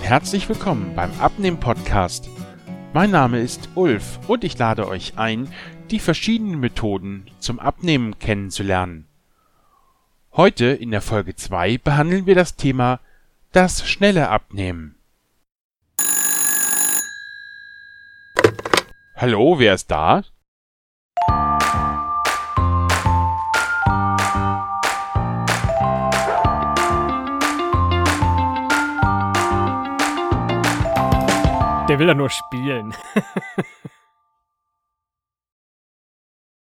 herzlich willkommen beim Abnehmen-Podcast. Mein Name ist Ulf und ich lade euch ein, die verschiedenen Methoden zum Abnehmen kennenzulernen. Heute in der Folge 2 behandeln wir das Thema das schnelle Abnehmen. Hallo, wer ist da? Der will ja nur spielen.